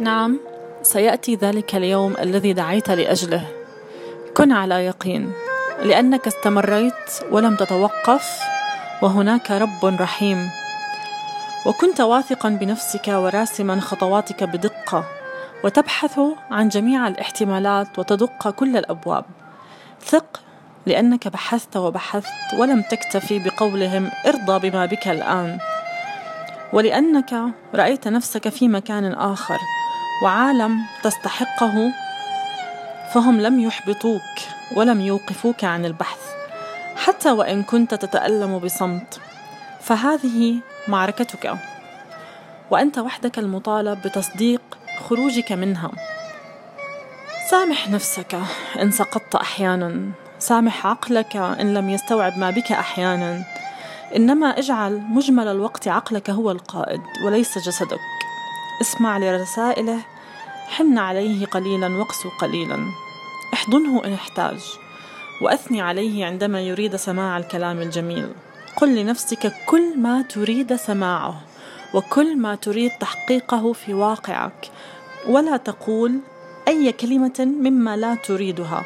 نعم سيأتي ذلك اليوم الذي دعيت لأجله. كن على يقين لأنك استمريت ولم تتوقف وهناك رب رحيم. وكنت واثقا بنفسك وراسما خطواتك بدقة وتبحث عن جميع الاحتمالات وتدق كل الأبواب. ثق لأنك بحثت وبحثت ولم تكتفي بقولهم ارضى بما بك الآن. ولأنك رأيت نفسك في مكان آخر. وعالم تستحقه فهم لم يحبطوك ولم يوقفوك عن البحث حتى وإن كنت تتألم بصمت. فهذه معركتك. وأنت وحدك المطالب بتصديق خروجك منها. سامح نفسك إن سقطت أحيانا. سامح عقلك إن لم يستوعب ما بك أحيانا. إنما اجعل مجمل الوقت عقلك هو القائد وليس جسدك. اسمع لرسائله. حن عليه قليلا واقسو قليلا. احضنه إن احتاج. وأثني عليه عندما يريد سماع الكلام الجميل. قل لنفسك كل ما تريد سماعه وكل ما تريد تحقيقه في واقعك. ولا تقول أي كلمة مما لا تريدها.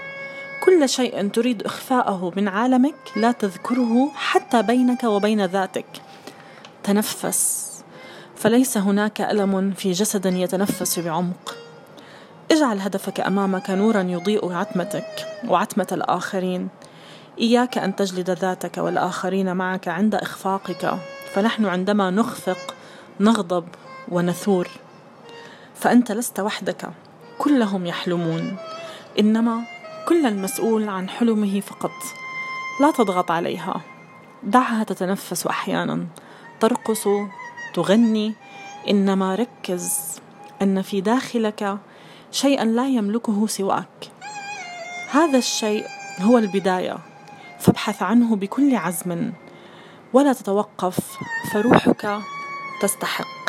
كل شيء تريد إخفاءه من عالمك لا تذكره حتى بينك وبين ذاتك. تنفس. فليس هناك ألم في جسد يتنفس بعمق. اجعل هدفك أمامك نورا يضيء عتمتك وعتمة الآخرين. إياك أن تجلد ذاتك والآخرين معك عند إخفاقك فنحن عندما نخفق نغضب ونثور. فأنت لست وحدك كلهم يحلمون. إنما كل المسؤول عن حلمه فقط لا تضغط عليها. دعها تتنفس أحيانا ترقص تغني إنما ركز أن في داخلك شيئا لا يملكه سواك. هذا الشيء هو البداية. فابحث عنه بكل عزم. ولا تتوقف. فروحك تستحق.